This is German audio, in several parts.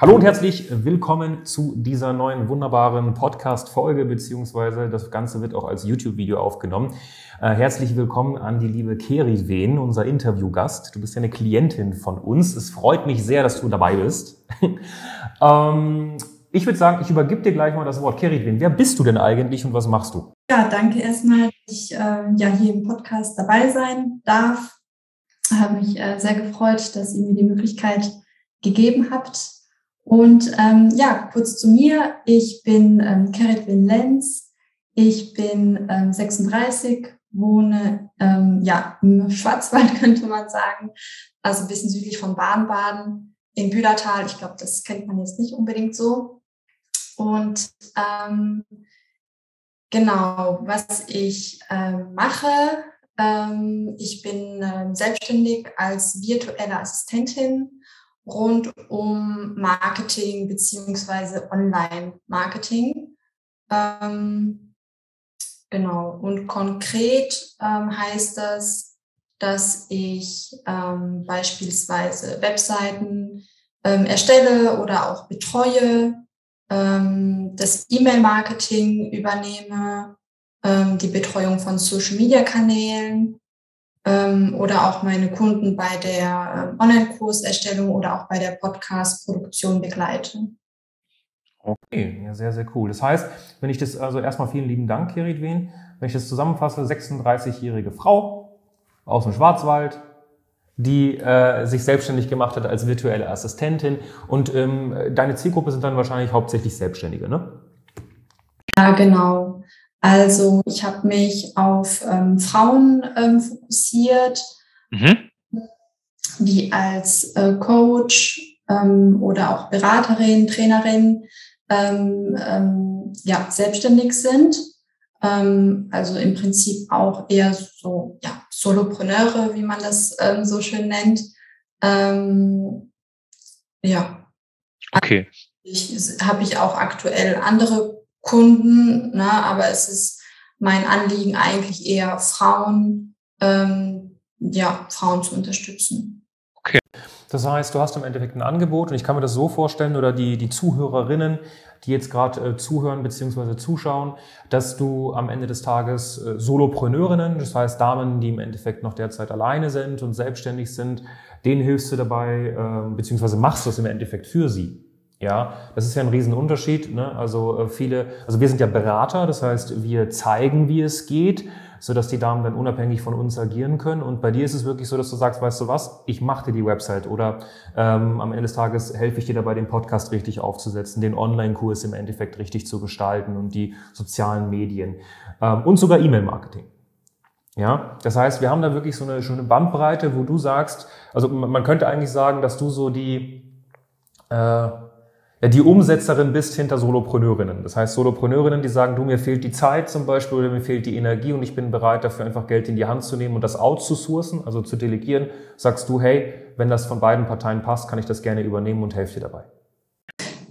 Hallo und herzlich willkommen zu dieser neuen wunderbaren Podcast-Folge, beziehungsweise das Ganze wird auch als YouTube-Video aufgenommen. Äh, herzlich willkommen an die liebe Keri Wehn, unser Interviewgast. Du bist ja eine Klientin von uns. Es freut mich sehr, dass du dabei bist. ähm, ich würde sagen, ich übergebe dir gleich mal das Wort. Keri Wehn, wer bist du denn eigentlich und was machst du? Ja, danke erstmal, dass ich äh, ja hier im Podcast dabei sein darf. Habe mich äh, sehr gefreut, dass ihr mir die Möglichkeit gegeben habt, und ähm, ja, kurz zu mir. Ich bin ähm, Kerit Lenz. Ich bin ähm, 36, wohne ähm, ja, im Schwarzwald, könnte man sagen. Also ein bisschen südlich von Baden-Baden in Bühlertal. Ich glaube, das kennt man jetzt nicht unbedingt so. Und ähm, genau, was ich ähm, mache, ähm, ich bin ähm, selbstständig als virtuelle Assistentin rund um Marketing beziehungsweise Online-Marketing. Ähm, genau. Und konkret ähm, heißt das, dass ich ähm, beispielsweise Webseiten ähm, erstelle oder auch betreue, ähm, das E-Mail-Marketing übernehme, ähm, die Betreuung von Social-Media-Kanälen, oder auch meine Kunden bei der äh, Online-Kurserstellung oder auch bei der Podcast-Produktion begleiten. Okay, ja, sehr, sehr cool. Das heißt, wenn ich das, also erstmal vielen lieben Dank, Kerit Wehn. Wenn ich das zusammenfasse, 36-jährige Frau aus dem Schwarzwald, die äh, sich selbstständig gemacht hat als virtuelle Assistentin. Und ähm, deine Zielgruppe sind dann wahrscheinlich hauptsächlich Selbstständige, ne? Ja, genau. Also ich habe mich auf ähm, Frauen ähm, fokussiert, mhm. die als äh, Coach ähm, oder auch Beraterin, Trainerin ähm, ähm, ja, selbstständig sind. Ähm, also im Prinzip auch eher so ja, Solopreneure, wie man das so schön nennt. Ja. Okay. Ich, habe ich auch aktuell andere Kunden, ne, aber es ist mein Anliegen eigentlich eher Frauen, ähm, ja, Frauen zu unterstützen. Okay. Das heißt, du hast im Endeffekt ein Angebot und ich kann mir das so vorstellen oder die, die Zuhörerinnen, die jetzt gerade äh, zuhören bzw. zuschauen, dass du am Ende des Tages äh, Solopreneurinnen, das heißt Damen, die im Endeffekt noch derzeit alleine sind und selbstständig sind, denen hilfst du dabei äh, bzw. machst du es im Endeffekt für sie. Ja, das ist ja ein Riesenunterschied. Ne? Also äh, viele, also wir sind ja Berater, das heißt, wir zeigen, wie es geht, so dass die Damen dann unabhängig von uns agieren können. Und bei dir ist es wirklich so, dass du sagst, weißt du was, ich mache dir die Website oder ähm, am Ende des Tages helfe ich dir dabei, den Podcast richtig aufzusetzen, den Online-Kurs im Endeffekt richtig zu gestalten und die sozialen Medien ähm, und sogar E-Mail-Marketing. Ja, das heißt, wir haben da wirklich so eine schöne Bandbreite, wo du sagst, also man könnte eigentlich sagen, dass du so die äh, die Umsetzerin bist hinter Solopreneurinnen. Das heißt, Solopreneurinnen, die sagen, du, mir fehlt die Zeit zum Beispiel oder mir fehlt die Energie und ich bin bereit, dafür einfach Geld in die Hand zu nehmen und das outzusourcen, also zu delegieren, sagst du, hey, wenn das von beiden Parteien passt, kann ich das gerne übernehmen und helfe dir dabei.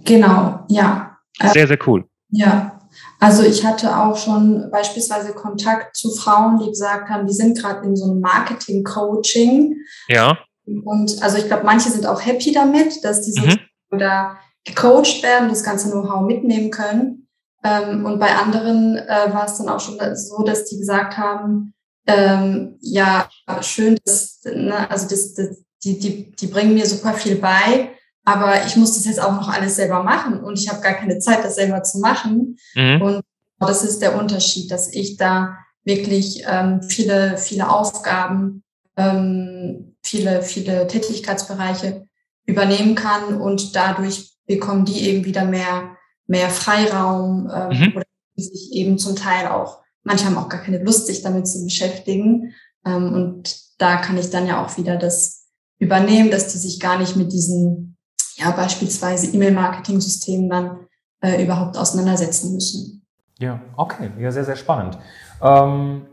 Genau, ja. Sehr, sehr cool. Ja, also ich hatte auch schon beispielsweise Kontakt zu Frauen, die gesagt haben, die sind gerade in so einem Marketing-Coaching. Ja. Und also ich glaube, manche sind auch happy damit, dass die mhm. da gecoacht werden, das ganze Know-how mitnehmen können. Ähm, und bei anderen äh, war es dann auch schon so, dass die gesagt haben, ähm, ja, schön, dass, ne, also das, das, die, die, die bringen mir super viel bei, aber ich muss das jetzt auch noch alles selber machen und ich habe gar keine Zeit, das selber zu machen. Mhm. Und das ist der Unterschied, dass ich da wirklich ähm, viele, viele Aufgaben, ähm, viele, viele Tätigkeitsbereiche übernehmen kann und dadurch bekommen die eben wieder mehr, mehr Freiraum ähm, mhm. oder sich eben zum Teil auch, manche haben auch gar keine Lust, sich damit zu beschäftigen. Ähm, und da kann ich dann ja auch wieder das übernehmen, dass die sich gar nicht mit diesen, ja, beispielsweise E-Mail-Marketing-Systemen dann äh, überhaupt auseinandersetzen müssen. Ja, okay, ja, sehr, sehr spannend. Ähm,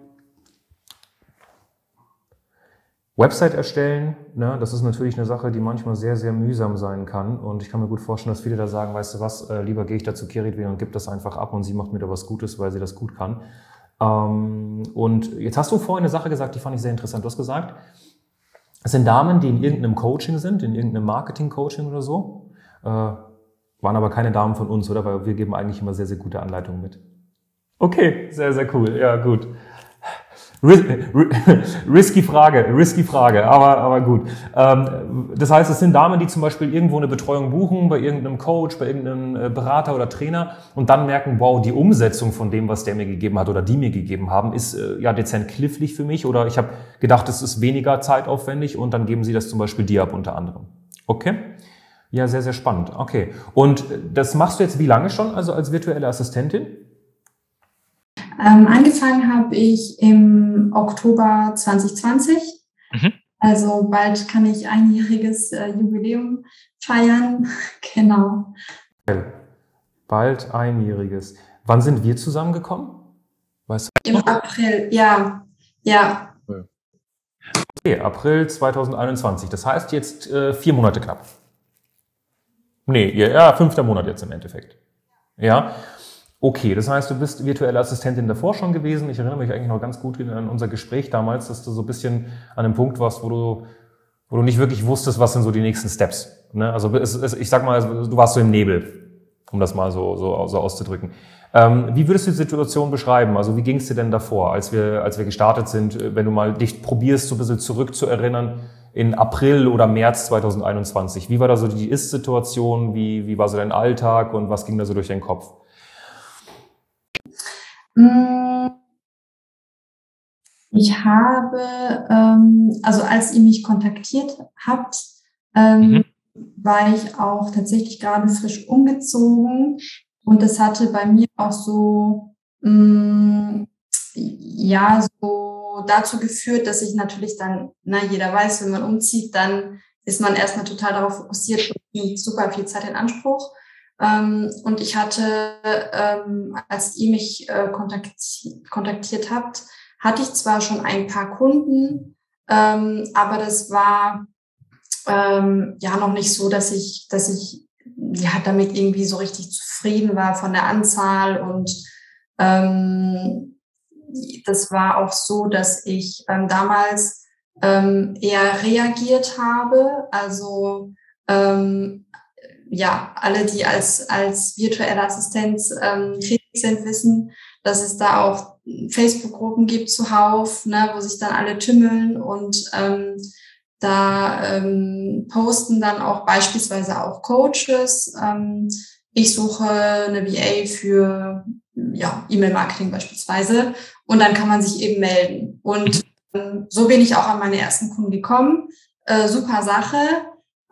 Website erstellen, ne, das ist natürlich eine Sache, die manchmal sehr, sehr mühsam sein kann. Und ich kann mir gut vorstellen, dass viele da sagen, weißt du was, äh, lieber gehe ich da zu Keritwin und gebe das einfach ab und sie macht mir da was Gutes, weil sie das gut kann. Ähm, und jetzt hast du vorhin eine Sache gesagt, die fand ich sehr interessant. Du hast gesagt, es sind Damen, die in irgendeinem Coaching sind, in irgendeinem Marketing-Coaching oder so. Äh, waren aber keine Damen von uns, oder? Weil wir geben eigentlich immer sehr, sehr gute Anleitungen mit. Okay, sehr, sehr cool. Ja, gut. Risky Frage, risky Frage, aber, aber gut. Ähm, das heißt, es sind Damen, die zum Beispiel irgendwo eine Betreuung buchen, bei irgendeinem Coach, bei irgendeinem äh, Berater oder Trainer und dann merken, wow, die Umsetzung von dem, was der mir gegeben hat oder die mir gegeben haben, ist äh, ja dezent klifflich für mich oder ich habe gedacht, es ist weniger zeitaufwendig und dann geben sie das zum Beispiel dir ab unter anderem. Okay? Ja, sehr, sehr spannend. Okay. Und das machst du jetzt wie lange schon, also als virtuelle Assistentin? Ähm, angefangen habe ich im Oktober 2020. Mhm. Also bald kann ich einjähriges äh, Jubiläum feiern. genau. Bald einjähriges. Wann sind wir zusammengekommen? Weißt du? Im April, ja. Ja. Okay, April 2021. Das heißt jetzt äh, vier Monate knapp. Nee, ja, fünfter Monat jetzt im Endeffekt. Ja. Okay, das heißt, du bist virtuelle Assistentin davor schon gewesen. Ich erinnere mich eigentlich noch ganz gut an unser Gespräch damals, dass du so ein bisschen an einem Punkt warst, wo du, wo du nicht wirklich wusstest, was sind so die nächsten Steps. Ne? Also es, es, ich sag mal, du warst so im Nebel, um das mal so, so, so auszudrücken. Ähm, wie würdest du die Situation beschreiben? Also wie ging es dir denn davor, als wir, als wir gestartet sind, wenn du mal dich probierst, so ein bisschen zurückzuerinnern in April oder März 2021? Wie war da so die Ist-Situation? Wie, wie war so dein Alltag und was ging da so durch deinen Kopf? Mm. Ich habe, ähm, also als ihr mich kontaktiert habt, ähm, mhm. war ich auch tatsächlich gerade frisch umgezogen und das hatte bei mir auch so, mh, mm, ja, so dazu geführt, dass ich natürlich dann, na, jeder weiß, wenn man umzieht, dann ist man erstmal total darauf fokussiert und nimmt super viel Zeit in Anspruch. Ähm, und ich hatte, ähm, als ihr mich äh, kontaktiert, kontaktiert habt, hatte ich zwar schon ein paar Kunden, ähm, aber das war ähm, ja noch nicht so, dass ich, dass ich ja damit irgendwie so richtig zufrieden war von der Anzahl. Und ähm, das war auch so, dass ich ähm, damals eher reagiert habe, also ähm, ja, alle, die als, als virtuelle Assistenz ähm, tätig sind, wissen, dass es da auch Facebook-Gruppen gibt zuhauf, ne, wo sich dann alle tümmeln und ähm, da ähm, posten dann auch beispielsweise auch Coaches. Ähm, ich suche eine VA für ja, E-Mail-Marketing beispielsweise und dann kann man sich eben melden. Und ähm, so bin ich auch an meine ersten Kunden gekommen. Äh, super Sache.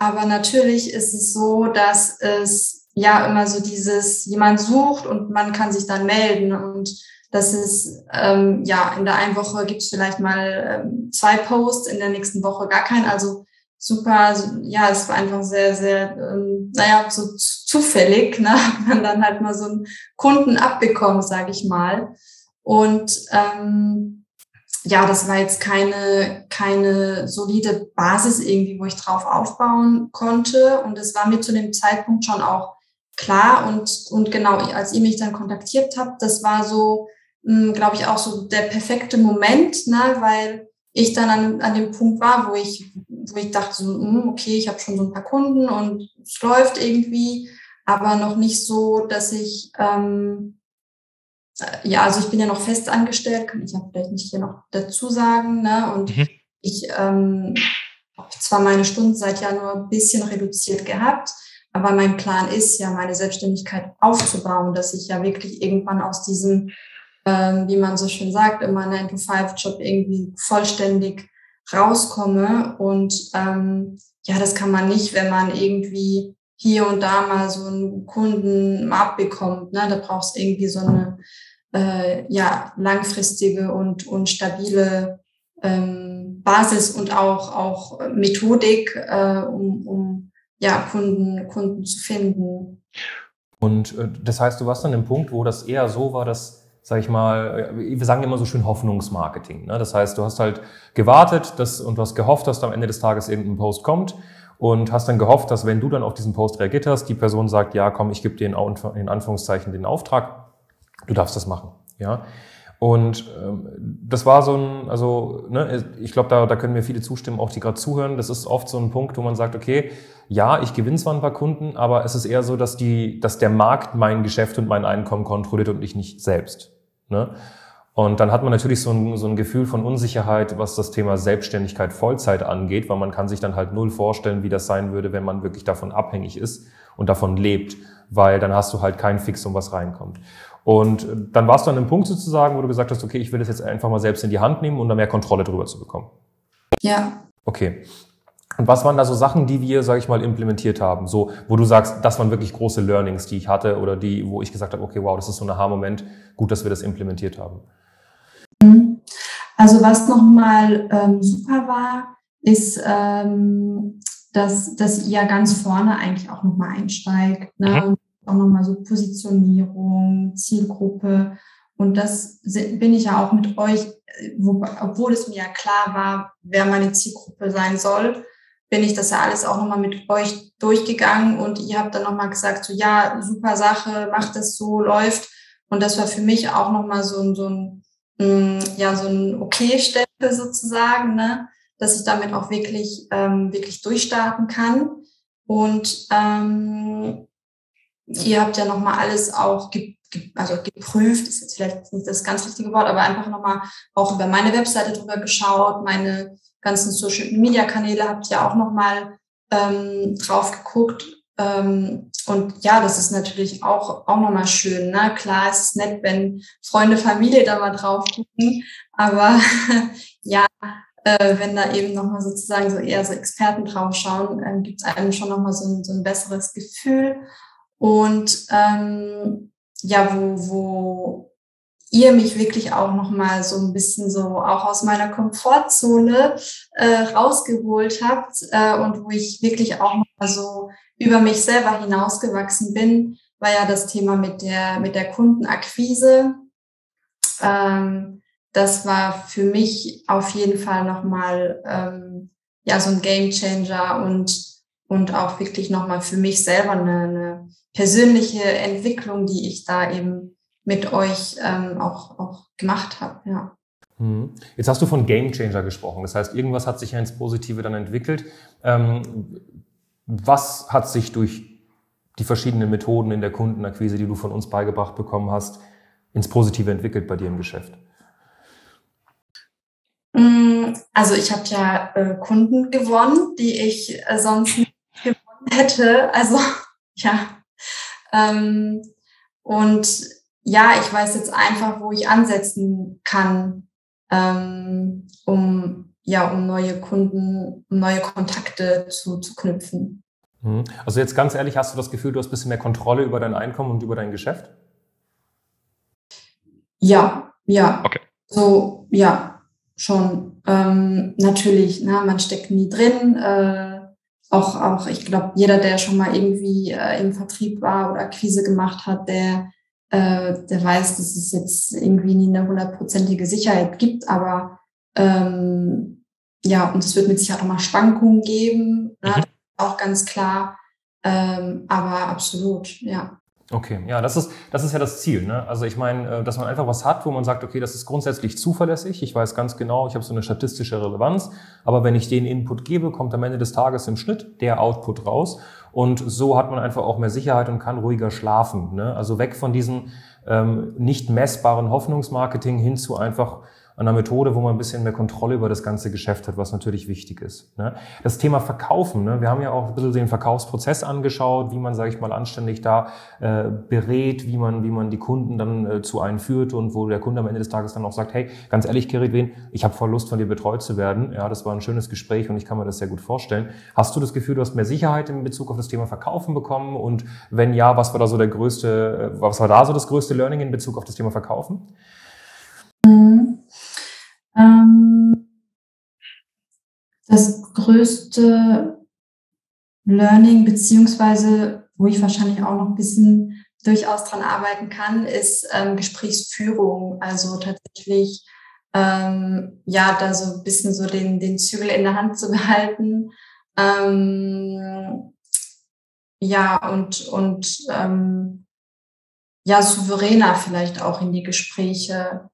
Aber natürlich ist es so, dass es ja immer so dieses, jemand sucht und man kann sich dann melden und das ist, ähm, ja, in der einen Woche gibt es vielleicht mal ähm, zwei Posts, in der nächsten Woche gar keinen. Also super, ja, es war einfach sehr, sehr, ähm, naja, so zufällig, ne? man dann halt mal so einen Kunden abbekommt, sage ich mal. Und ähm, ja, das war jetzt keine, keine solide Basis irgendwie, wo ich drauf aufbauen konnte. Und es war mir zu dem Zeitpunkt schon auch klar. Und, und genau, als ihr mich dann kontaktiert habt, das war so, hm, glaube ich, auch so der perfekte Moment, ne, weil ich dann an, an dem Punkt war, wo ich, wo ich dachte, so, hm, okay, ich habe schon so ein paar Kunden und es läuft irgendwie, aber noch nicht so, dass ich ähm, ja, also ich bin ja noch fest angestellt, kann ich ja vielleicht nicht hier noch dazu sagen. Ne? Und mhm. ich ähm, habe zwar meine Stunden seit Januar ein bisschen reduziert gehabt, aber mein Plan ist ja, meine Selbstständigkeit aufzubauen, dass ich ja wirklich irgendwann aus diesem, ähm, wie man so schön sagt, immer 9-to-5-Job irgendwie vollständig rauskomme. Und ähm, ja, das kann man nicht, wenn man irgendwie hier und da mal so einen Kunden mal abbekommt. Ne? Da brauchst du irgendwie so eine äh, ja, langfristige und, und stabile ähm, Basis und auch, auch Methodik, äh, um, um ja, Kunden, Kunden zu finden. Und äh, das heißt, du warst dann im Punkt, wo das eher so war, dass, sag ich mal, äh, wir sagen immer so schön Hoffnungsmarketing. Ne? Das heißt, du hast halt gewartet dass, und du hast gehofft, dass da am Ende des Tages irgendein Post kommt und hast dann gehofft, dass wenn du dann auf diesen Post reagiert hast, die Person sagt, ja, komm, ich gebe dir in, Anführungszeichen den Auftrag, du darfst das machen. Ja. Und ähm, das war so ein, also ne, ich glaube, da, da können mir viele zustimmen, auch die gerade zuhören. Das ist oft so ein Punkt, wo man sagt, okay, ja, ich gewinne zwar ein paar Kunden, aber es ist eher so, dass die, dass der Markt mein Geschäft und mein Einkommen kontrolliert und ich nicht selbst. Ne? Und dann hat man natürlich so ein, so ein Gefühl von Unsicherheit, was das Thema Selbstständigkeit Vollzeit angeht, weil man kann sich dann halt null vorstellen, wie das sein würde, wenn man wirklich davon abhängig ist und davon lebt, weil dann hast du halt kein Fixum, was reinkommt. Und dann warst du an einem Punkt sozusagen, wo du gesagt hast, okay, ich will das jetzt einfach mal selbst in die Hand nehmen, um da mehr Kontrolle drüber zu bekommen. Ja. Okay. Und was waren da so Sachen, die wir, sage ich mal, implementiert haben? So, wo du sagst, das waren wirklich große Learnings, die ich hatte oder die, wo ich gesagt habe, okay, wow, das ist so ein Aha-Moment, gut, dass wir das implementiert haben. Also was nochmal ähm, super war, ist, ähm, dass, dass ihr ganz vorne eigentlich auch nochmal einsteigt. Ne? Mhm auch nochmal so Positionierung, Zielgruppe. Und das bin ich ja auch mit euch, wo, obwohl es mir ja klar war, wer meine Zielgruppe sein soll, bin ich das ja alles auch nochmal mit euch durchgegangen und ihr habt dann nochmal gesagt, so ja, super Sache, macht das so, läuft. Und das war für mich auch nochmal so ein, so ein, ja, so ein Okay-Stempel sozusagen, ne? dass ich damit auch wirklich, ähm, wirklich durchstarten kann. Und ähm, Ihr habt ja nochmal alles auch ge ge also geprüft, ist jetzt vielleicht nicht das ganz richtige Wort, aber einfach nochmal auch über meine Webseite drüber geschaut, meine ganzen Social Media Kanäle habt ihr auch nochmal ähm, drauf geguckt. Ähm, und ja, das ist natürlich auch, auch nochmal schön. Ne? Klar, es ist nett, wenn Freunde, Familie da mal drauf gucken, aber ja, äh, wenn da eben nochmal sozusagen so eher so Experten draufschauen, ähm, gibt es einem schon nochmal so ein, so ein besseres Gefühl. Und ähm, ja, wo, wo ihr mich wirklich auch noch mal so ein bisschen so auch aus meiner Komfortzone äh, rausgeholt habt äh, und wo ich wirklich auch noch mal so über mich selber hinausgewachsen bin, war ja das Thema mit der mit der Kundenakquise. Ähm, das war für mich auf jeden Fall noch mal ähm, ja so ein Gamechanger und und auch wirklich noch mal für mich selber eine, eine persönliche Entwicklung, die ich da eben mit euch ähm, auch, auch gemacht habe. Ja. Mhm. Jetzt hast du von Game Changer gesprochen. Das heißt, irgendwas hat sich ja ins Positive dann entwickelt. Ähm, was hat sich durch die verschiedenen Methoden in der Kundenakquise, die du von uns beigebracht bekommen hast, ins Positive entwickelt bei dir im Geschäft? Mm, also ich habe ja äh, Kunden gewonnen, die ich äh, sonst nicht gewonnen hätte. Also ja, ähm, und ja, ich weiß jetzt einfach, wo ich ansetzen kann, ähm, um ja, um neue Kunden, um neue Kontakte zu, zu knüpfen. Mhm. Also jetzt ganz ehrlich, hast du das Gefühl, du hast ein bisschen mehr Kontrolle über dein Einkommen und über dein Geschäft? Ja, ja. Okay. So, ja, schon. Ähm, natürlich, ne, man steckt nie drin. Äh, auch, auch ich glaube, jeder, der schon mal irgendwie äh, im Vertrieb war oder Akquise gemacht hat, der, äh, der weiß, dass es jetzt irgendwie nie eine hundertprozentige Sicherheit gibt, aber ähm, ja, und es wird mit Sicherheit auch mal Schwankungen geben, ne? Mhm. auch ganz klar, ähm, aber absolut, ja. Okay, ja, das ist, das ist ja das Ziel. Ne? Also ich meine, äh, dass man einfach was hat, wo man sagt, okay, das ist grundsätzlich zuverlässig. Ich weiß ganz genau, ich habe so eine statistische Relevanz. Aber wenn ich den Input gebe, kommt am Ende des Tages im Schnitt der Output raus. Und so hat man einfach auch mehr Sicherheit und kann ruhiger schlafen. Ne? Also weg von diesem ähm, nicht messbaren Hoffnungsmarketing hin zu einfach einer Methode, wo man ein bisschen mehr Kontrolle über das ganze Geschäft hat, was natürlich wichtig ist. Ne? Das Thema Verkaufen, ne? wir haben ja auch ein bisschen den Verkaufsprozess angeschaut, wie man, sage ich mal, anständig da äh, berät, wie man, wie man die Kunden dann äh, zu einem führt und wo der Kunde am Ende des Tages dann auch sagt, hey, ganz ehrlich, Keritwen, ich habe voll Lust, von dir betreut zu werden. Ja, das war ein schönes Gespräch und ich kann mir das sehr gut vorstellen. Hast du das Gefühl, du hast mehr Sicherheit in Bezug auf das Thema Verkaufen bekommen? Und wenn ja, was war da so der größte, äh, was war da so das größte Learning in Bezug auf das Thema Verkaufen? Mhm. Ähm, das größte Learning, beziehungsweise wo ich wahrscheinlich auch noch ein bisschen durchaus dran arbeiten kann, ist ähm, Gesprächsführung. Also tatsächlich ähm, ja, da so ein bisschen so den, den Zügel in der Hand zu behalten. Ähm, ja, und, und ähm, ja, souveräner vielleicht auch in die Gespräche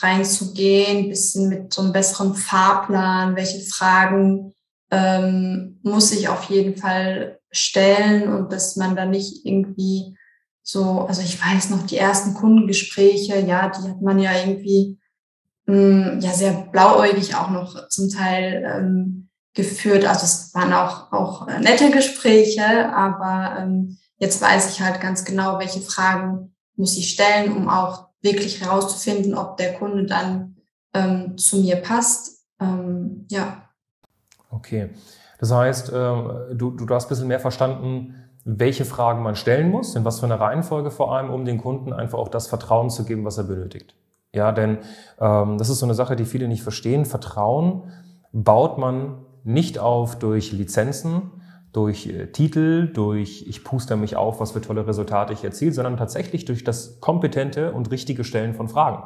reinzugehen, bisschen mit so einem besseren Fahrplan, welche Fragen ähm, muss ich auf jeden Fall stellen und dass man da nicht irgendwie so, also ich weiß noch, die ersten Kundengespräche, ja, die hat man ja irgendwie mh, hm, ja sehr blauäugig auch noch zum Teil ähm, geführt. Also es waren auch, auch nette Gespräche, aber ähm, jetzt weiß ich halt ganz genau, welche Fragen muss ich stellen, um auch wirklich herauszufinden, ob der Kunde dann ähm, zu mir passt. Ähm, ja. Okay. Das heißt, äh, du, du hast ein bisschen mehr verstanden, welche Fragen man stellen muss, in was für eine Reihenfolge vor allem, um den Kunden einfach auch das Vertrauen zu geben, was er benötigt. Ja, denn ähm, das ist so eine Sache, die viele nicht verstehen. Vertrauen baut man nicht auf durch Lizenzen, durch äh, Titel, durch ich puste mich auf, was für tolle Resultate ich erziele, sondern tatsächlich durch das kompetente und richtige Stellen von Fragen.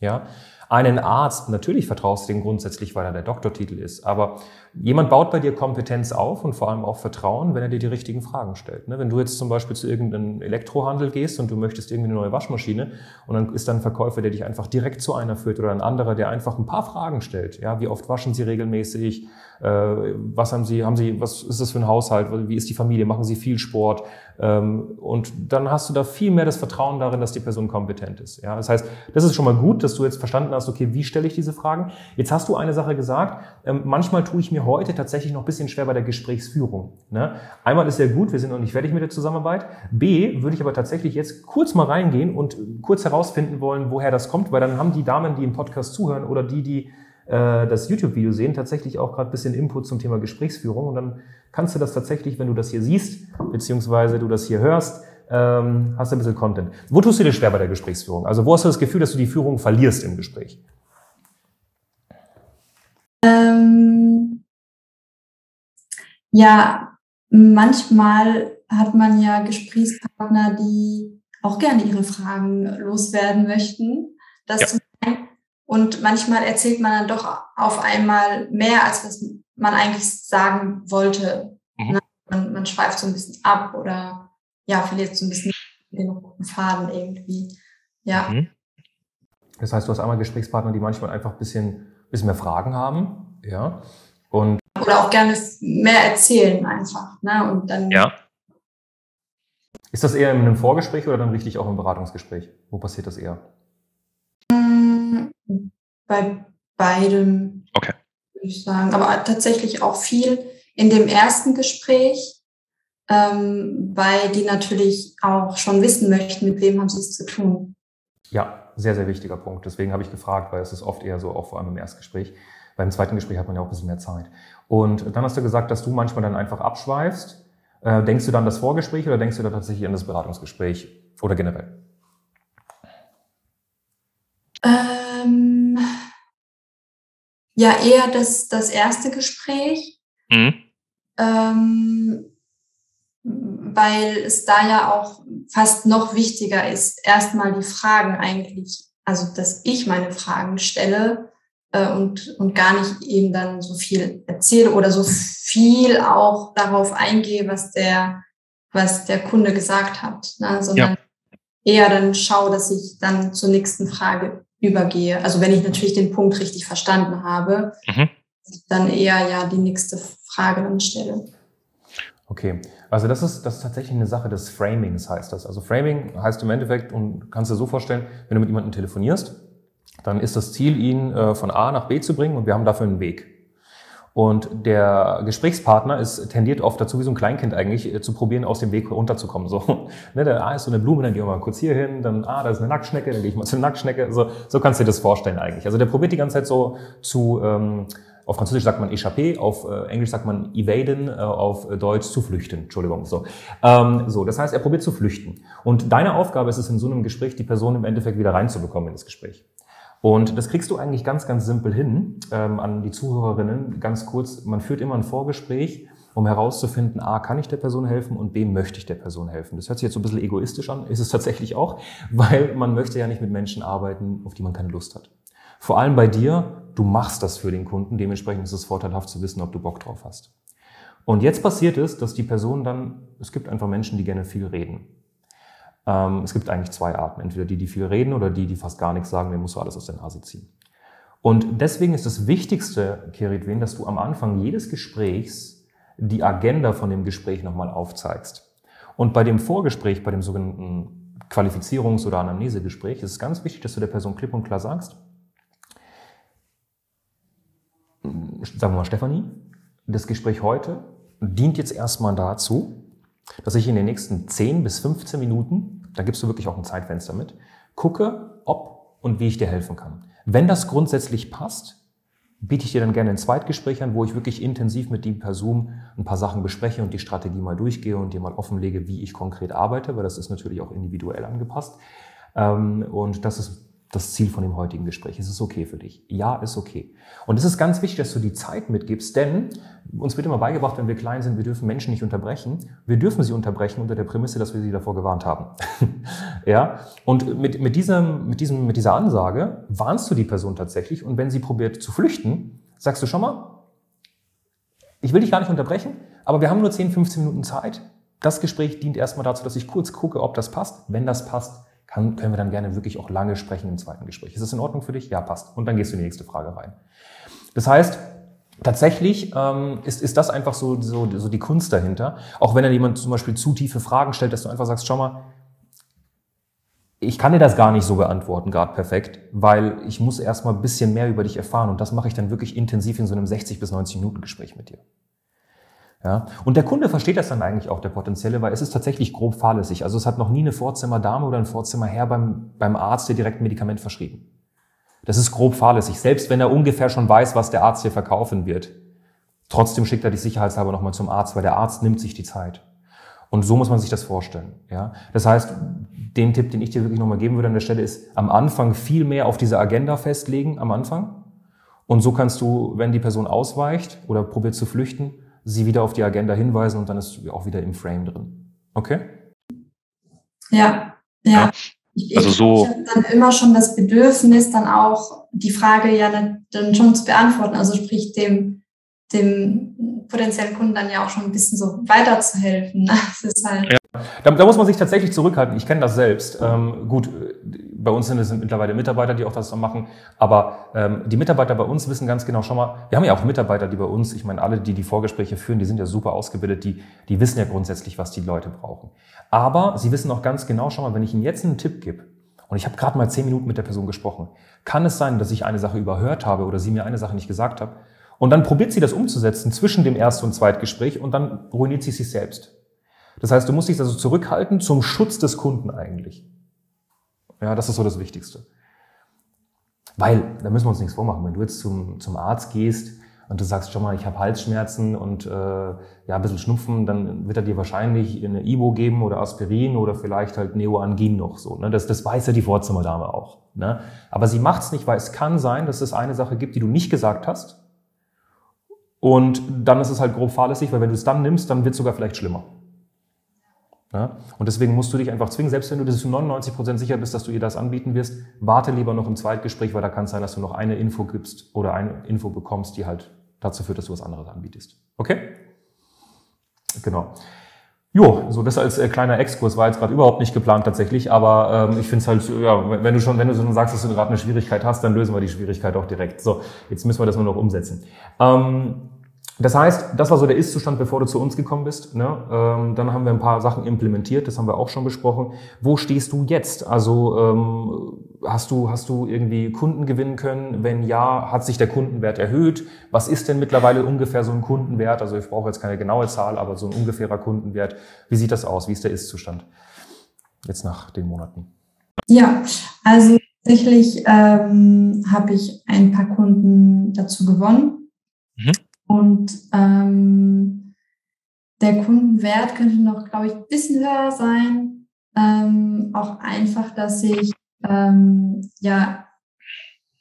Ja, einen Arzt, natürlich vertraust du dem grundsätzlich, weil er der Doktortitel ist, aber jemand baut bei dir Kompetenz auf und vor allem auch Vertrauen, wenn er dir die richtigen Fragen stellt. Ne? Wenn du jetzt zum Beispiel zu irgendeinem Elektrohandel gehst und du möchtest irgendwie eine neue Waschmaschine und dann ist da ein Verkäufer, der dich einfach direkt zu einer führt oder ein anderer, der einfach ein paar Fragen stellt. Ja, wie oft waschen Sie regelmäßig? Äh, was haben Sie, haben Sie, was ist das für ein Haushalt? Wie ist die Familie? Machen Sie viel Sport? Ähm, und dann hast du da viel mehr das Vertrauen darin, dass die Person kompetent ist. Ja, das heißt, das ist schon mal gut, dass du jetzt verstanden hast, okay, wie stelle ich diese Fragen? Jetzt hast du eine Sache gesagt. Ähm, manchmal tue ich mir heute tatsächlich noch ein bisschen schwer bei der Gesprächsführung. Ne? Einmal ist ja gut, wir sind noch nicht fertig mit der Zusammenarbeit. B, würde ich aber tatsächlich jetzt kurz mal reingehen und kurz herausfinden wollen, woher das kommt, weil dann haben die Damen, die im Podcast zuhören oder die, die äh, das YouTube-Video sehen, tatsächlich auch gerade ein bisschen Input zum Thema Gesprächsführung. Und dann kannst du das tatsächlich, wenn du das hier siehst, beziehungsweise du das hier hörst, ähm, hast du ein bisschen Content. Wo tust du dir schwer bei der Gesprächsführung? Also wo hast du das Gefühl, dass du die Führung verlierst im Gespräch? Ähm, ja, manchmal hat man ja Gesprächspartner, die auch gerne ihre Fragen loswerden möchten. Das ja. Und manchmal erzählt man dann doch auf einmal mehr, als was man eigentlich sagen wollte. Mhm. Man, man schweift so ein bisschen ab oder ja, verliert so ein bisschen den roten Faden irgendwie. Ja. Mhm. Das heißt, du hast einmal Gesprächspartner, die manchmal einfach ein bisschen, bisschen mehr Fragen haben, ja. Und oder auch gerne mehr erzählen einfach. Ne? Und dann ja. Ist das eher in einem Vorgespräch oder dann richtig auch im Beratungsgespräch? Wo passiert das eher? bei beidem, okay. würde ich sagen. Aber tatsächlich auch viel in dem ersten Gespräch, ähm, weil die natürlich auch schon wissen möchten, mit wem haben sie es zu tun. Ja, sehr, sehr wichtiger Punkt. Deswegen habe ich gefragt, weil es ist oft eher so, auch vor allem im Erstgespräch. Beim zweiten Gespräch hat man ja auch ein bisschen mehr Zeit. Und dann hast du gesagt, dass du manchmal dann einfach abschweifst. Äh, denkst du dann das Vorgespräch oder denkst du da tatsächlich an das Beratungsgespräch oder generell? Ähm, ja, eher das, das erste Gespräch. Mhm. Ähm, weil es da ja auch fast noch wichtiger ist, erstmal die Fragen eigentlich, also dass ich meine Fragen stelle äh, und, und gar nicht eben dann so viel erzähle oder so viel auch darauf eingehe, was der, was der Kunde gesagt hat, ne? sondern ja. eher dann schaue, dass ich dann zur nächsten Frage übergehe. Also wenn ich natürlich den Punkt richtig verstanden habe, mhm. dann eher ja die nächste Frage dann stelle. Okay, also das ist, das ist tatsächlich eine Sache des Framings, heißt das. Also Framing heißt im Endeffekt, und kannst dir so vorstellen, wenn du mit jemandem telefonierst, dann ist das Ziel, ihn äh, von A nach B zu bringen und wir haben dafür einen Weg. Und der Gesprächspartner ist tendiert oft dazu, wie so ein Kleinkind eigentlich, äh, zu probieren, aus dem Weg runterzukommen. So, ne, da ah, ist so eine Blume, dann gehen wir mal kurz hier hin, dann, ah, da ist eine Nacktschnecke, dann gehe ich mal zur Nacktschnecke. So, so kannst du dir das vorstellen eigentlich. Also der probiert die ganze Zeit so zu, ähm, auf Französisch sagt man échapper, auf äh, Englisch sagt man evaden, äh, auf Deutsch zu flüchten. Entschuldigung. So. Ähm, so, das heißt, er probiert zu flüchten. Und deine Aufgabe ist es in so einem Gespräch, die Person im Endeffekt wieder reinzubekommen in das Gespräch. Und das kriegst du eigentlich ganz, ganz simpel hin ähm, an die Zuhörerinnen. Ganz kurz, man führt immer ein Vorgespräch um herauszufinden, a, kann ich der Person helfen und b, möchte ich der Person helfen. Das hört sich jetzt so ein bisschen egoistisch an, ist es tatsächlich auch, weil man möchte ja nicht mit Menschen arbeiten, auf die man keine Lust hat. Vor allem bei dir, du machst das für den Kunden, dementsprechend ist es vorteilhaft zu wissen, ob du Bock drauf hast. Und jetzt passiert es, dass die Person dann, es gibt einfach Menschen, die gerne viel reden. Ähm, es gibt eigentlich zwei Arten, entweder die, die viel reden oder die, die fast gar nichts sagen, den musst du alles aus der Nase ziehen. Und deswegen ist das Wichtigste, Keritwen, dass du am Anfang jedes Gesprächs die Agenda von dem Gespräch nochmal aufzeigst. Und bei dem Vorgespräch, bei dem sogenannten Qualifizierungs- oder Anamnesegespräch, ist es ganz wichtig, dass du der Person klipp und klar sagst, sagen wir mal Stefanie, das Gespräch heute dient jetzt erstmal dazu, dass ich in den nächsten 10 bis 15 Minuten, da gibst du wirklich auch ein Zeitfenster mit, gucke, ob und wie ich dir helfen kann. Wenn das grundsätzlich passt, biete ich dir dann gerne ein Zweitgespräch an, wo ich wirklich intensiv mit die Person ein paar Sachen bespreche und die Strategie mal durchgehe und dir mal offenlege, wie ich konkret arbeite, weil das ist natürlich auch individuell angepasst. Ähm, und das ist das Ziel von dem heutigen Gespräch. Ist es okay für dich? Ja, ist okay. Und es ist ganz wichtig, dass du die Zeit mitgibst, denn uns wird immer beigebracht, wenn wir klein sind, wir dürfen Menschen nicht unterbrechen. Wir dürfen sie unterbrechen unter der Prämisse, dass wir sie davor gewarnt haben. ja? Und mit, mit, diesem, mit, diesem, mit dieser Ansage warnst du die Person tatsächlich und wenn sie probiert zu flüchten, sagst du schon mal, ich will dich gar nicht unterbrechen, aber wir haben nur 10, 15 Minuten Zeit. Das Gespräch dient erstmal dazu, dass ich kurz gucke, ob das passt. Wenn das passt, kann, können wir dann gerne wirklich auch lange sprechen im zweiten Gespräch. Ist das in Ordnung für dich? Ja, passt. Und dann gehst du in die nächste Frage rein. Das heißt, tatsächlich ähm, ist, ist das einfach so, so, so die Kunst dahinter. Auch wenn dann jemand zum Beispiel zu tiefe Fragen stellt, dass du einfach sagst, schau mal, ich kann dir das gar nicht so beantworten, gerade perfekt, weil ich muss erstmal ein bisschen mehr über dich erfahren und das mache ich dann wirklich intensiv in so einem 60 bis 90 Minuten Gespräch mit dir. Ja? Und der Kunde versteht das dann eigentlich auch, der Potenzielle, weil es ist tatsächlich grob fahrlässig. Also es hat noch nie eine Vorzimmerdame oder ein Vorzimmerherr beim, beim Arzt dir direkt ein Medikament verschrieben. Das ist grob fahrlässig. Selbst wenn er ungefähr schon weiß, was der Arzt hier verkaufen wird. Trotzdem schickt er dich sicherheitshalber nochmal zum Arzt, weil der Arzt nimmt sich die Zeit. Und so muss man sich das vorstellen. Ja? Das heißt, den Tipp, den ich dir wirklich nochmal geben würde an der Stelle, ist am Anfang viel mehr auf diese Agenda festlegen, am Anfang. Und so kannst du, wenn die Person ausweicht oder probiert zu flüchten, sie wieder auf die Agenda hinweisen und dann ist sie auch wieder im Frame drin. Okay? Ja, ja. ja. Ich, also so. Ich habe dann immer schon das Bedürfnis, dann auch die Frage ja dann schon zu beantworten. Also sprich dem, dem potenziellen Kunden dann ja auch schon ein bisschen so weiterzuhelfen. Das ist halt. Ja. Da, da muss man sich tatsächlich zurückhalten. Ich kenne das selbst. Ähm, gut, bei uns sind es mittlerweile Mitarbeiter, die auch das machen. Aber ähm, die Mitarbeiter bei uns wissen ganz genau schon mal, wir haben ja auch Mitarbeiter, die bei uns, ich meine, alle, die die Vorgespräche führen, die sind ja super ausgebildet, die, die wissen ja grundsätzlich, was die Leute brauchen. Aber sie wissen auch ganz genau schon mal, wenn ich ihnen jetzt einen Tipp gebe, und ich habe gerade mal zehn Minuten mit der Person gesprochen, kann es sein, dass ich eine Sache überhört habe oder sie mir eine Sache nicht gesagt hat. Und dann probiert sie das umzusetzen zwischen dem Erst- und Zweitgespräch und dann ruiniert sie sich selbst. Das heißt, du musst dich also zurückhalten zum Schutz des Kunden eigentlich. Ja, das ist so das Wichtigste. Weil, da müssen wir uns nichts vormachen, wenn du jetzt zum, zum Arzt gehst und du sagst schon mal, ich habe Halsschmerzen und äh, ja, ein bisschen Schnupfen, dann wird er dir wahrscheinlich eine Ibo geben oder Aspirin oder vielleicht halt Neoangin noch so. Ne? Das, das weiß ja die Vorzimmerdame auch. Ne? Aber sie macht es nicht, weil es kann sein, dass es eine Sache gibt, die du nicht gesagt hast. Und dann ist es halt grob fahrlässig, weil wenn du es dann nimmst, dann wird es sogar vielleicht schlimmer. Ja? Und deswegen musst du dich einfach zwingen, selbst wenn du zu 99 Prozent sicher bist, dass du ihr das anbieten wirst, warte lieber noch im Zweitgespräch, weil da kann es sein, dass du noch eine Info gibst oder eine Info bekommst, die halt dazu führt, dass du was anderes anbietest. Okay? Genau. Jo, so das als äh, kleiner Exkurs war jetzt gerade überhaupt nicht geplant tatsächlich, aber ähm, ich finde es halt, ja, wenn du schon, wenn du schon sagst, dass du gerade eine Schwierigkeit hast, dann lösen wir die Schwierigkeit auch direkt. So, jetzt müssen wir das nur noch umsetzen. Ähm, das heißt, das war so der Ist-Zustand, bevor du zu uns gekommen bist. Ne? Ähm, dann haben wir ein paar Sachen implementiert, das haben wir auch schon besprochen. Wo stehst du jetzt? Also ähm, hast du hast du irgendwie Kunden gewinnen können? Wenn ja, hat sich der Kundenwert erhöht? Was ist denn mittlerweile ungefähr so ein Kundenwert? Also ich brauche jetzt keine genaue Zahl, aber so ein ungefährer Kundenwert. Wie sieht das aus? Wie ist der Ist-Zustand jetzt nach den Monaten? Ja, also tatsächlich ähm, habe ich ein paar Kunden dazu gewonnen. Mhm. Und ähm, der Kundenwert könnte noch, glaube ich, ein bisschen höher sein. Ähm, auch einfach, dass ich, ähm, ja,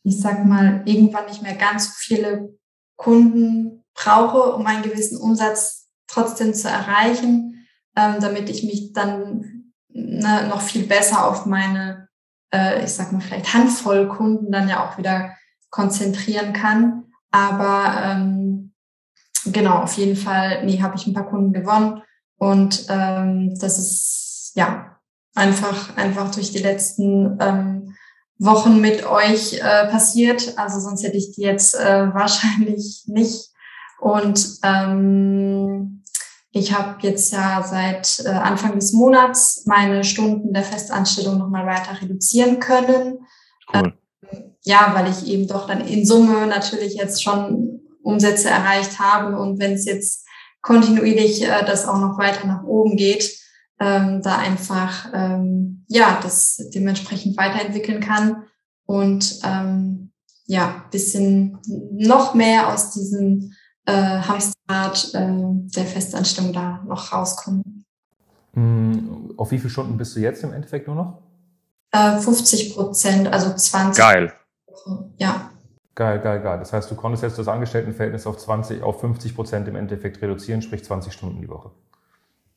ich sag mal, irgendwann nicht mehr ganz so viele Kunden brauche, um einen gewissen Umsatz trotzdem zu erreichen, ähm, damit ich mich dann ne, noch viel besser auf meine, äh, ich sag mal vielleicht Handvoll Kunden dann ja auch wieder konzentrieren kann. Aber ähm, genau, auf jeden Fall, nee, habe ich ein paar Kunden gewonnen und ähm, das ist ja einfach einfach durch die letzten ähm, Wochen mit euch äh, passiert. Also sonst hätte ich die jetzt äh, wahrscheinlich nicht. Und ähm, ich habe jetzt ja seit äh, Anfang des Monats meine Stunden der Festanstellung nochmal weiter reduzieren können. Cool. Ähm, ja, weil ich eben doch dann in Summe natürlich jetzt schon Umsätze erreicht habe. Und wenn es jetzt kontinuierlich äh, das auch noch weiter nach oben geht, ähm, da einfach ähm, ja das dementsprechend weiterentwickeln kann und ähm, ja bisschen noch mehr aus diesem äh, Hamsterrad äh, der Festanstellung da noch rauskommen. Hm, auf wie viele Stunden bist du jetzt im Endeffekt nur noch? Äh, 50 Prozent, also 20. Geil. Ja. Geil, geil, geil. Das heißt, du konntest jetzt das Angestelltenverhältnis auf 20, auf 50 Prozent im Endeffekt reduzieren, sprich 20 Stunden die Woche.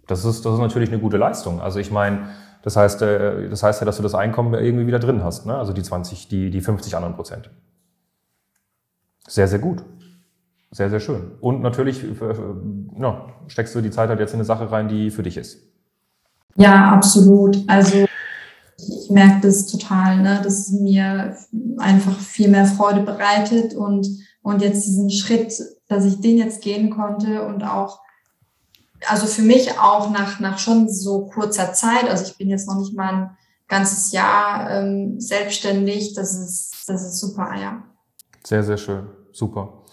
Das ist, das ist natürlich eine gute Leistung. Also ich meine, das heißt, äh, das heißt ja, dass du das Einkommen irgendwie wieder drin hast, ne? Also die 20, die, die 50 anderen Prozent. Sehr, sehr gut. Sehr, sehr schön. Und natürlich äh, ja, steckst du die Zeit halt jetzt in eine Sache rein, die für dich ist. Ja, absolut. Also merke das total, ne, dass es mir einfach viel mehr Freude bereitet und, und jetzt diesen Schritt, dass ich den jetzt gehen konnte und auch, also für mich auch nach, nach schon so kurzer Zeit, also ich bin jetzt noch nicht mal ein ganzes Jahr ähm, selbstständig, das ist, das ist super, ja. Sehr, sehr schön, super.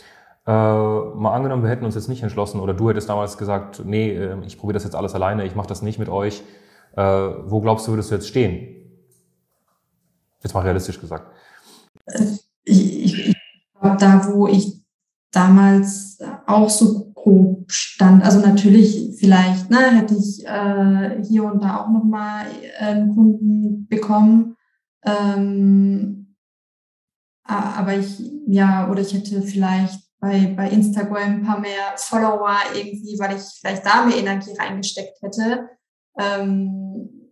Äh, mal angenommen, wir hätten uns jetzt nicht entschlossen oder du hättest damals gesagt, nee, äh, ich probiere das jetzt alles alleine, ich mache das nicht mit euch. Äh, wo glaubst du, würdest du jetzt stehen? Jetzt mal realistisch gesagt. Ich, ich, glaube, da, wo ich damals auch so grob stand, also natürlich vielleicht ne, hätte ich äh, hier und da auch nochmal einen Kunden bekommen. Ähm, aber ich, ja, oder ich hätte vielleicht bei, bei Instagram ein paar mehr Follower irgendwie, weil ich vielleicht da mehr Energie reingesteckt hätte. Ähm,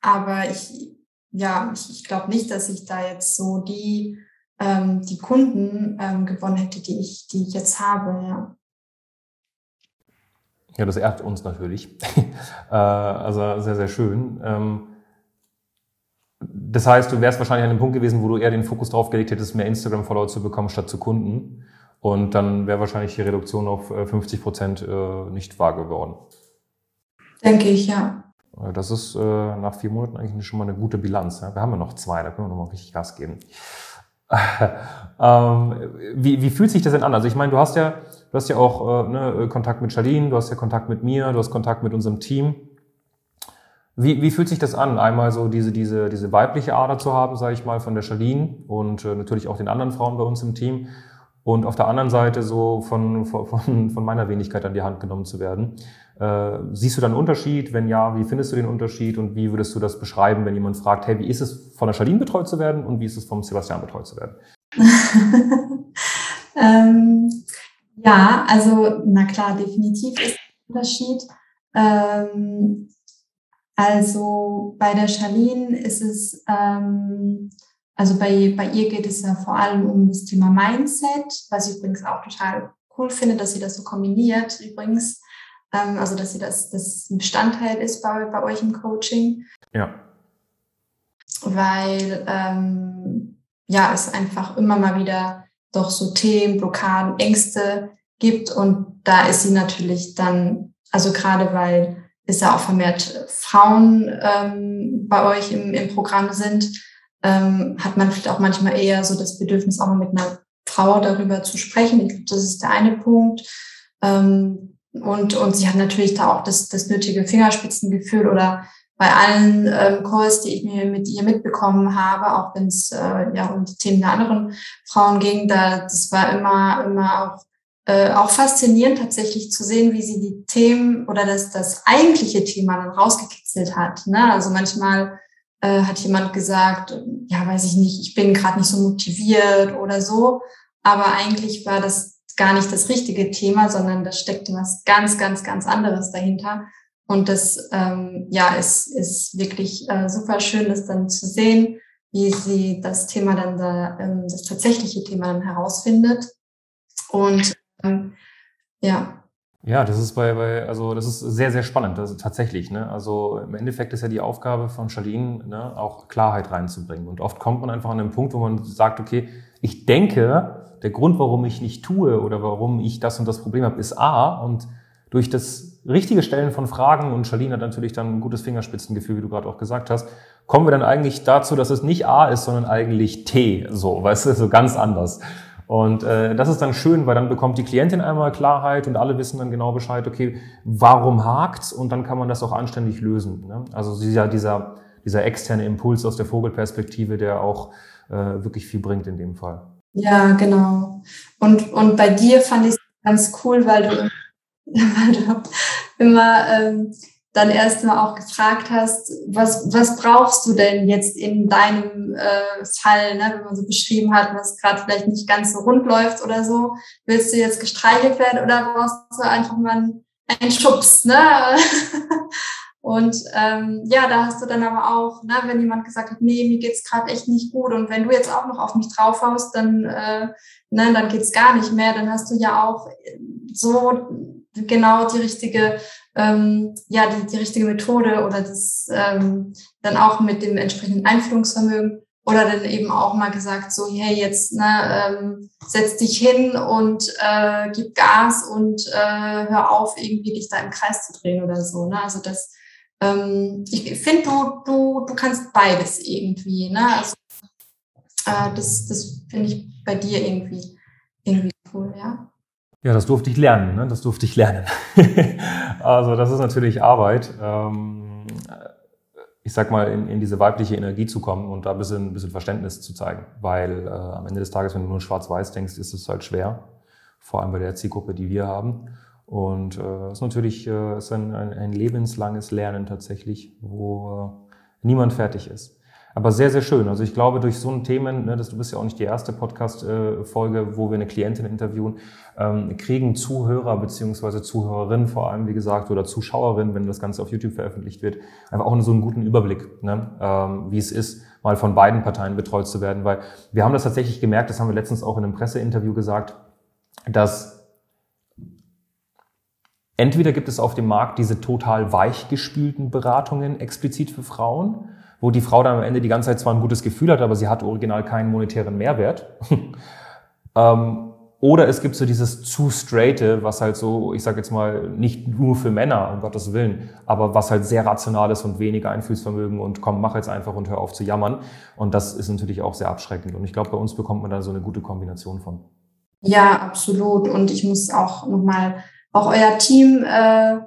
aber ich, ja, ich, ich glaube nicht, dass ich da jetzt so die, ähm, die Kunden ähm, gewonnen hätte, die ich, die ich jetzt habe. Ja. Ja, das ehrt uns natürlich. äh, also sehr, sehr schön. Ähm, das heißt, du wärst wahrscheinlich an dem Punkt gewesen, wo du eher den Fokus darauf gelegt hättest, mehr Instagram-Follower zu bekommen statt zu Kunden. Und dann wäre wahrscheinlich die Reduktion auf 50 äh, Prozent äh, nicht wahr geworden. Denke ich, ja. Äh, das ist äh, nach vier Monaten eigentlich schon mal eine gute Bilanz. Ja? Wir haben ja noch zwei, da können wir noch mal richtig Gas geben. ähm, wie, wie fühlt sich das denn an? Also ich meine, du hast ja, du hast ja auch äh, ne, Kontakt mit Charlene, du hast ja Kontakt mit mir, du hast Kontakt mit unserem Team. Wie, wie fühlt sich das an, einmal so diese, diese, diese weibliche Ader zu haben, sage ich mal, von der Charlene und äh, natürlich auch den anderen Frauen bei uns im Team und auf der anderen Seite so von, von, von meiner Wenigkeit an die Hand genommen zu werden. Äh, siehst du da einen Unterschied? Wenn ja, wie findest du den Unterschied und wie würdest du das beschreiben, wenn jemand fragt, hey, wie ist es von der Charlene betreut zu werden und wie ist es vom Sebastian betreut zu werden? ähm, ja, also na klar, definitiv ist ein Unterschied. Ähm, also bei der Charlene ist es ähm, also bei, bei ihr geht es ja vor allem um das Thema Mindset, was ich übrigens auch total cool finde, dass sie das so kombiniert übrigens. Ähm, also dass sie das, das ein Bestandteil ist bei, bei euch im Coaching. Ja. Weil ähm, ja, es einfach immer mal wieder doch so Themen, Blockaden, Ängste gibt. Und da ist sie natürlich dann, also gerade weil es ja auch vermehrt Frauen ähm, bei euch im, im Programm sind, ähm, hat man vielleicht auch manchmal eher so das Bedürfnis, auch mal mit einer Frau darüber zu sprechen. Ich glaube, das ist der eine Punkt. Ähm, und, und sie hat natürlich da auch das, das nötige Fingerspitzengefühl oder bei allen ähm, Calls, die ich mir mit ihr mitbekommen habe, auch wenn es äh, ja um die Themen der anderen Frauen ging, da das war immer immer auch äh, auch faszinierend tatsächlich zu sehen, wie sie die Themen oder das das eigentliche Thema dann rausgekitzelt hat. Ne? Also manchmal äh, hat jemand gesagt, ja, weiß ich nicht, ich bin gerade nicht so motiviert oder so. Aber eigentlich war das gar nicht das richtige Thema, sondern da steckt was ganz, ganz, ganz anderes dahinter. Und das ähm, ja, ist, ist wirklich äh, super schön, das dann zu sehen, wie sie das Thema dann da, ähm, das tatsächliche Thema dann herausfindet. Und ähm, ja. Ja, das ist bei, bei, also das ist sehr, sehr spannend, ist tatsächlich. Ne? Also im Endeffekt ist ja die Aufgabe von Charlene, ne, auch Klarheit reinzubringen. Und oft kommt man einfach an den Punkt, wo man sagt, okay, ich denke, der Grund, warum ich nicht tue oder warum ich das und das Problem habe, ist A. Und durch das richtige Stellen von Fragen, und Charlene hat natürlich dann ein gutes Fingerspitzengefühl, wie du gerade auch gesagt hast, kommen wir dann eigentlich dazu, dass es nicht A ist, sondern eigentlich T, so, weißt du, so ganz anders. Und äh, das ist dann schön, weil dann bekommt die Klientin einmal Klarheit und alle wissen dann genau Bescheid, okay, warum hakt's? Und dann kann man das auch anständig lösen. Ne? Also dieser, dieser, dieser externe Impuls aus der Vogelperspektive, der auch äh, wirklich viel bringt in dem Fall. Ja, genau. Und, und bei dir fand ich es ganz cool, weil du weil du immer ähm, dann erstmal auch gefragt hast, was, was brauchst du denn jetzt in deinem äh, Fall, ne, wenn man so beschrieben hat, was gerade vielleicht nicht ganz so rund läuft oder so. Willst du jetzt gestreichelt werden oder brauchst du einfach mal einen Schubs? Ne? Und ähm, ja, da hast du dann aber auch, ne, wenn jemand gesagt hat, nee, mir geht's gerade echt nicht gut und wenn du jetzt auch noch auf mich draufhaust, dann, äh, ne, dann geht's gar nicht mehr. Dann hast du ja auch so genau die richtige, ähm, ja, die, die richtige Methode oder das ähm, dann auch mit dem entsprechenden Einfühlungsvermögen oder dann eben auch mal gesagt, so, hey, jetzt ne, ähm, setz dich hin und äh, gib Gas und äh, hör auf, irgendwie dich da im Kreis zu drehen oder so. Ne? Also das, ähm, ich finde, du, du, du kannst beides irgendwie. Ne? Also äh, das, das finde ich bei dir irgendwie, irgendwie cool, ja. Ja, das durfte ich lernen, ne? das durfte ich lernen. also das ist natürlich Arbeit, ähm, ich sag mal, in, in, diese weibliche Energie zu kommen und da ein bisschen, ein bisschen Verständnis zu zeigen. Weil äh, am Ende des Tages, wenn du nur schwarz-weiß denkst, ist es halt schwer, vor allem bei der Zielgruppe, die wir haben. Und äh, ist natürlich äh, ist ein, ein, ein lebenslanges Lernen tatsächlich, wo äh, niemand fertig ist. Aber sehr, sehr schön. Also ich glaube, durch so ein Themen, ne, das, du bist ja auch nicht die erste Podcast-Folge, wo wir eine Klientin interviewen, ähm, kriegen Zuhörer beziehungsweise Zuhörerinnen vor allem, wie gesagt, oder Zuschauerinnen, wenn das Ganze auf YouTube veröffentlicht wird, einfach auch so einen guten Überblick, ne, ähm, wie es ist, mal von beiden Parteien betreut zu werden. Weil wir haben das tatsächlich gemerkt, das haben wir letztens auch in einem Presseinterview gesagt, dass entweder gibt es auf dem Markt diese total weichgespülten Beratungen explizit für Frauen, wo die Frau dann am Ende die ganze Zeit zwar ein gutes Gefühl hat, aber sie hat original keinen monetären Mehrwert. ähm, oder es gibt so dieses zu straighte, was halt so, ich sage jetzt mal, nicht nur für Männer, um Gottes Willen, aber was halt sehr rational ist und weniger Einfühlsvermögen und komm, mach jetzt einfach und hör auf zu jammern. Und das ist natürlich auch sehr abschreckend. Und ich glaube, bei uns bekommt man da so eine gute Kombination von. Ja, absolut. Und ich muss auch nochmal, auch euer Team äh,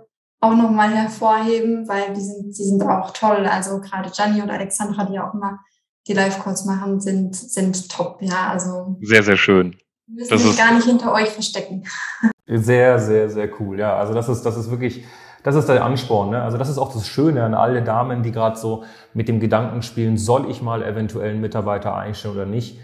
auch nochmal hervorheben, weil die sind, die sind auch toll. Also gerade Gianni und Alexandra, die auch immer die Live-Calls machen, sind, sind top, ja. Also sehr, sehr schön. Wir müssen das gar nicht hinter euch verstecken. Sehr, sehr, sehr cool, ja. Also das ist, das ist wirklich, das ist der Ansporn. Ne? Also das ist auch das Schöne an alle Damen, die gerade so mit dem Gedanken spielen, soll ich mal eventuell einen Mitarbeiter einstellen oder nicht.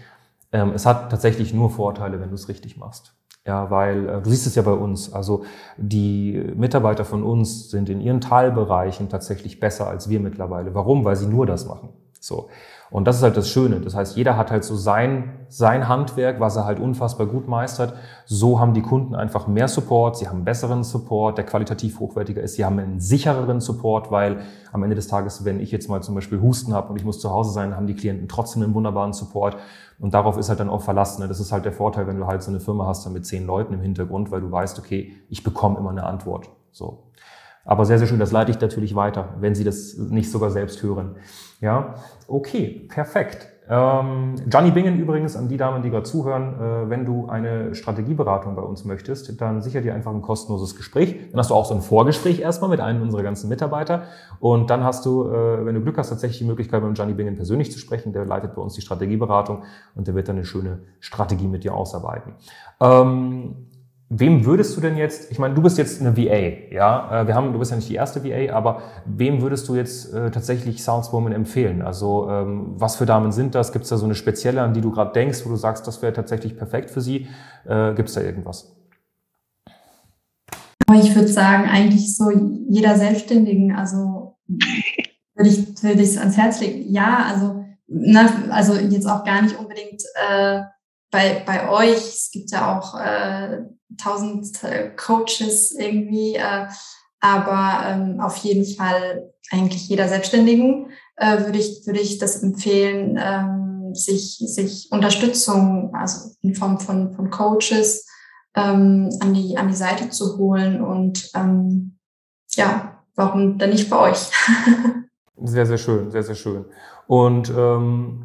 Ähm, es hat tatsächlich nur Vorteile, wenn du es richtig machst. Ja, weil äh, du siehst es ja bei uns. Also die Mitarbeiter von uns sind in ihren Teilbereichen tatsächlich besser als wir mittlerweile. Warum? Weil sie nur das machen. So. Und das ist halt das Schöne. Das heißt, jeder hat halt so sein, sein Handwerk, was er halt unfassbar gut meistert. So haben die Kunden einfach mehr Support, sie haben besseren Support, der qualitativ hochwertiger ist, sie haben einen sichereren Support, weil am Ende des Tages, wenn ich jetzt mal zum Beispiel Husten habe und ich muss zu Hause sein, haben die Klienten trotzdem einen wunderbaren Support. Und darauf ist halt dann auch verlassen. Ne? Das ist halt der Vorteil, wenn du halt so eine Firma hast dann mit zehn Leuten im Hintergrund, weil du weißt, okay, ich bekomme immer eine Antwort. So. Aber sehr, sehr schön, das leite ich natürlich weiter, wenn Sie das nicht sogar selbst hören. Ja, okay, perfekt. Ähm, Gianni Bingen übrigens, an die Damen, die gerade zuhören, äh, wenn du eine Strategieberatung bei uns möchtest, dann sicher dir einfach ein kostenloses Gespräch. Dann hast du auch so ein Vorgespräch erstmal mit einem unserer ganzen Mitarbeiter. Und dann hast du, äh, wenn du Glück hast, tatsächlich die Möglichkeit, mit Gianni Bingen persönlich zu sprechen. Der leitet bei uns die Strategieberatung und der wird dann eine schöne Strategie mit dir ausarbeiten. Ähm, Wem würdest du denn jetzt, ich meine, du bist jetzt eine VA, ja, äh, wir haben, du bist ja nicht die erste VA, aber wem würdest du jetzt äh, tatsächlich Soundswoman empfehlen? Also ähm, was für Damen sind das? Gibt es da so eine spezielle, an die du gerade denkst, wo du sagst, das wäre tatsächlich perfekt für sie? Äh, Gibt es da irgendwas? ich würde sagen, eigentlich so jeder Selbstständigen, also würde ich es ans Herz legen. Ja, also na, also jetzt auch gar nicht unbedingt äh, bei bei euch. Es gibt ja auch äh, tausend äh, Coaches irgendwie, äh, aber ähm, auf jeden Fall eigentlich jeder Selbstständigen äh, würde ich würde ich das empfehlen, ähm, sich sich Unterstützung, also in Form von von Coaches ähm, an, die, an die Seite zu holen. Und ähm, ja, warum dann nicht bei euch? sehr, sehr schön, sehr, sehr schön. Und ähm,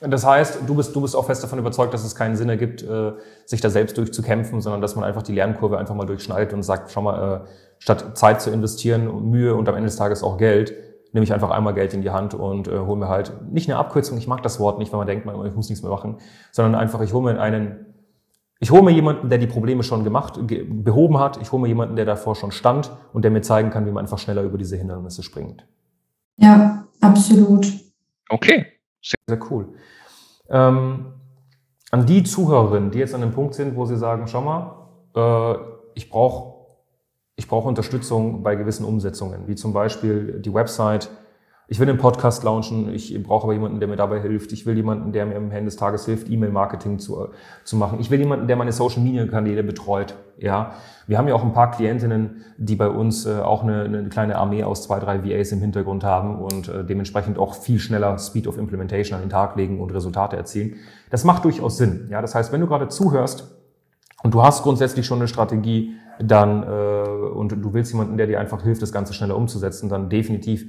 das heißt, du bist, du bist auch fest davon überzeugt, dass es keinen Sinn ergibt, äh, sich da selbst durchzukämpfen, sondern dass man einfach die Lernkurve einfach mal durchschneidet und sagt, schau mal, äh, statt Zeit zu investieren, Mühe und am Ende des Tages auch Geld, nehme ich einfach einmal Geld in die Hand und äh, hole mir halt nicht eine Abkürzung, ich mag das Wort nicht, weil man denkt, man, ich muss nichts mehr machen, sondern einfach, ich hole mir einen ich hole mir jemanden, der die Probleme schon gemacht, behoben hat. Ich hole mir jemanden, der davor schon stand und der mir zeigen kann, wie man einfach schneller über diese Hindernisse springt. Ja, absolut. Okay. Sehr, sehr cool. Ähm, an die Zuhörerinnen, die jetzt an dem Punkt sind, wo sie sagen, schau mal, äh, ich brauche ich brauch Unterstützung bei gewissen Umsetzungen, wie zum Beispiel die Website, ich will einen Podcast launchen, ich brauche aber jemanden, der mir dabei hilft. Ich will jemanden, der mir am Ende des Tages hilft, E-Mail-Marketing zu, zu machen. Ich will jemanden, der meine Social-Media-Kanäle betreut. Ja, wir haben ja auch ein paar Klientinnen, die bei uns äh, auch eine, eine kleine Armee aus zwei, drei VAs im Hintergrund haben und äh, dementsprechend auch viel schneller Speed of Implementation an den Tag legen und Resultate erzielen. Das macht durchaus Sinn. Ja, das heißt, wenn du gerade zuhörst und du hast grundsätzlich schon eine Strategie, dann äh, und du willst jemanden, der dir einfach hilft, das Ganze schneller umzusetzen, dann definitiv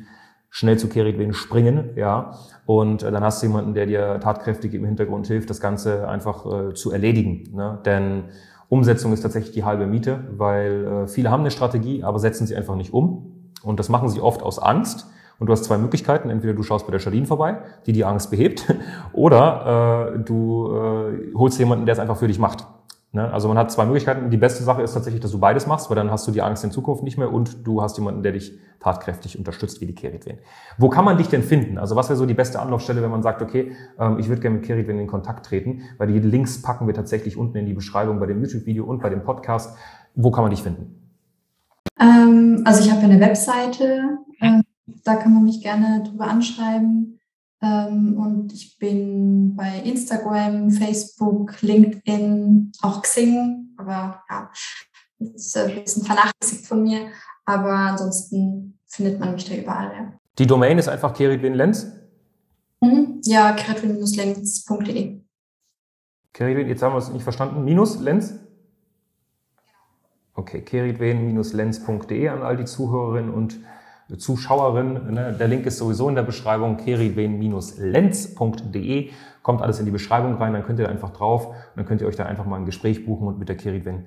schnell zu Keritwen springen, ja. Und äh, dann hast du jemanden, der dir tatkräftig im Hintergrund hilft, das Ganze einfach äh, zu erledigen. Ne? Denn Umsetzung ist tatsächlich die halbe Miete, weil äh, viele haben eine Strategie, aber setzen sie einfach nicht um. Und das machen sie oft aus Angst. Und du hast zwei Möglichkeiten. Entweder du schaust bei der Charlene vorbei, die die Angst behebt, oder äh, du äh, holst jemanden, der es einfach für dich macht. Ne? Also man hat zwei Möglichkeiten. Die beste Sache ist tatsächlich, dass du beides machst, weil dann hast du die Angst in Zukunft nicht mehr und du hast jemanden, der dich tatkräftig unterstützt, wie die Keritwen. Wo kann man dich denn finden? Also was wäre so die beste Anlaufstelle, wenn man sagt, okay, ähm, ich würde gerne mit Keritwen in Kontakt treten, weil die Links packen wir tatsächlich unten in die Beschreibung bei dem YouTube-Video und bei dem Podcast. Wo kann man dich finden? Ähm, also ich habe eine Webseite, äh, da kann man mich gerne drüber anschreiben. Ähm, und ich bin bei Instagram, Facebook, LinkedIn, auch Xing, aber ja, das ist ein bisschen vernachlässigt von mir. Aber ansonsten findet man mich da überall. Ja. Die Domain ist einfach Keridwin Lenz? Mhm. Ja, keridwin-lenz.de. Keridwin, jetzt haben wir es nicht verstanden. Minus Lenz? Okay, keridwen-lenz.de an all die Zuhörerinnen und Zuschauerin. Ne? Der Link ist sowieso in der Beschreibung, keridwen-lenz.de. Kommt alles in die Beschreibung rein, dann könnt ihr da einfach drauf und dann könnt ihr euch da einfach mal ein Gespräch buchen und mit der Keridwen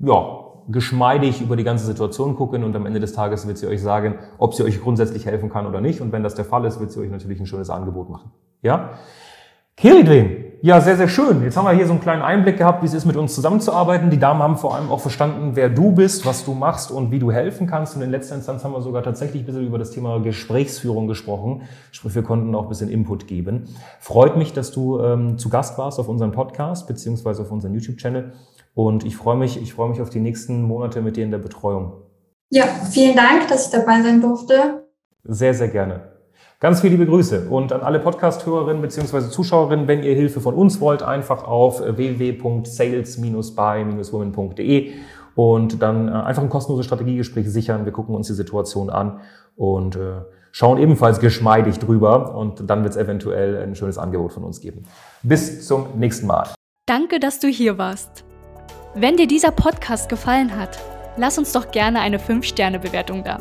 ja, geschmeidig über die ganze Situation gucken und am Ende des Tages wird sie euch sagen, ob sie euch grundsätzlich helfen kann oder nicht. Und wenn das der Fall ist, wird sie euch natürlich ein schönes Angebot machen. Ja? Keridwen, ja, sehr, sehr schön. Jetzt haben wir hier so einen kleinen Einblick gehabt, wie es ist, mit uns zusammenzuarbeiten. Die Damen haben vor allem auch verstanden, wer du bist, was du machst und wie du helfen kannst. Und in letzter Instanz haben wir sogar tatsächlich ein bisschen über das Thema Gesprächsführung gesprochen. Sprich, wir konnten auch ein bisschen Input geben. Freut mich, dass du ähm, zu Gast warst auf unserem Podcast beziehungsweise auf unserem YouTube-Channel. Und ich freue mich, ich freue mich auf die nächsten Monate mit dir in der Betreuung. Ja, vielen Dank, dass ich dabei sein durfte. Sehr, sehr gerne. Ganz viele liebe Grüße und an alle Podcast-Hörerinnen bzw. Zuschauerinnen, wenn ihr Hilfe von uns wollt, einfach auf www.sales-by-women.de und dann äh, einfach ein kostenloses Strategiegespräch sichern. Wir gucken uns die Situation an und äh, schauen ebenfalls geschmeidig drüber und dann wird es eventuell ein schönes Angebot von uns geben. Bis zum nächsten Mal. Danke, dass du hier warst. Wenn dir dieser Podcast gefallen hat, lass uns doch gerne eine 5-Sterne-Bewertung da.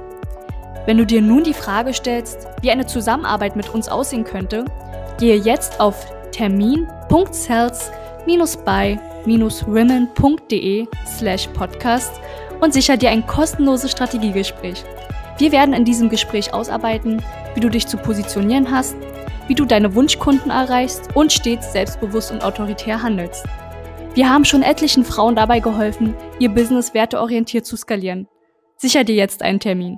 Wenn du dir nun die Frage stellst, wie eine Zusammenarbeit mit uns aussehen könnte, gehe jetzt auf termin.cells-by-women.de slash podcast und sicher dir ein kostenloses Strategiegespräch. Wir werden in diesem Gespräch ausarbeiten, wie du dich zu positionieren hast, wie du deine Wunschkunden erreichst und stets selbstbewusst und autoritär handelst. Wir haben schon etlichen Frauen dabei geholfen, ihr Business werteorientiert zu skalieren. Sicher dir jetzt einen Termin.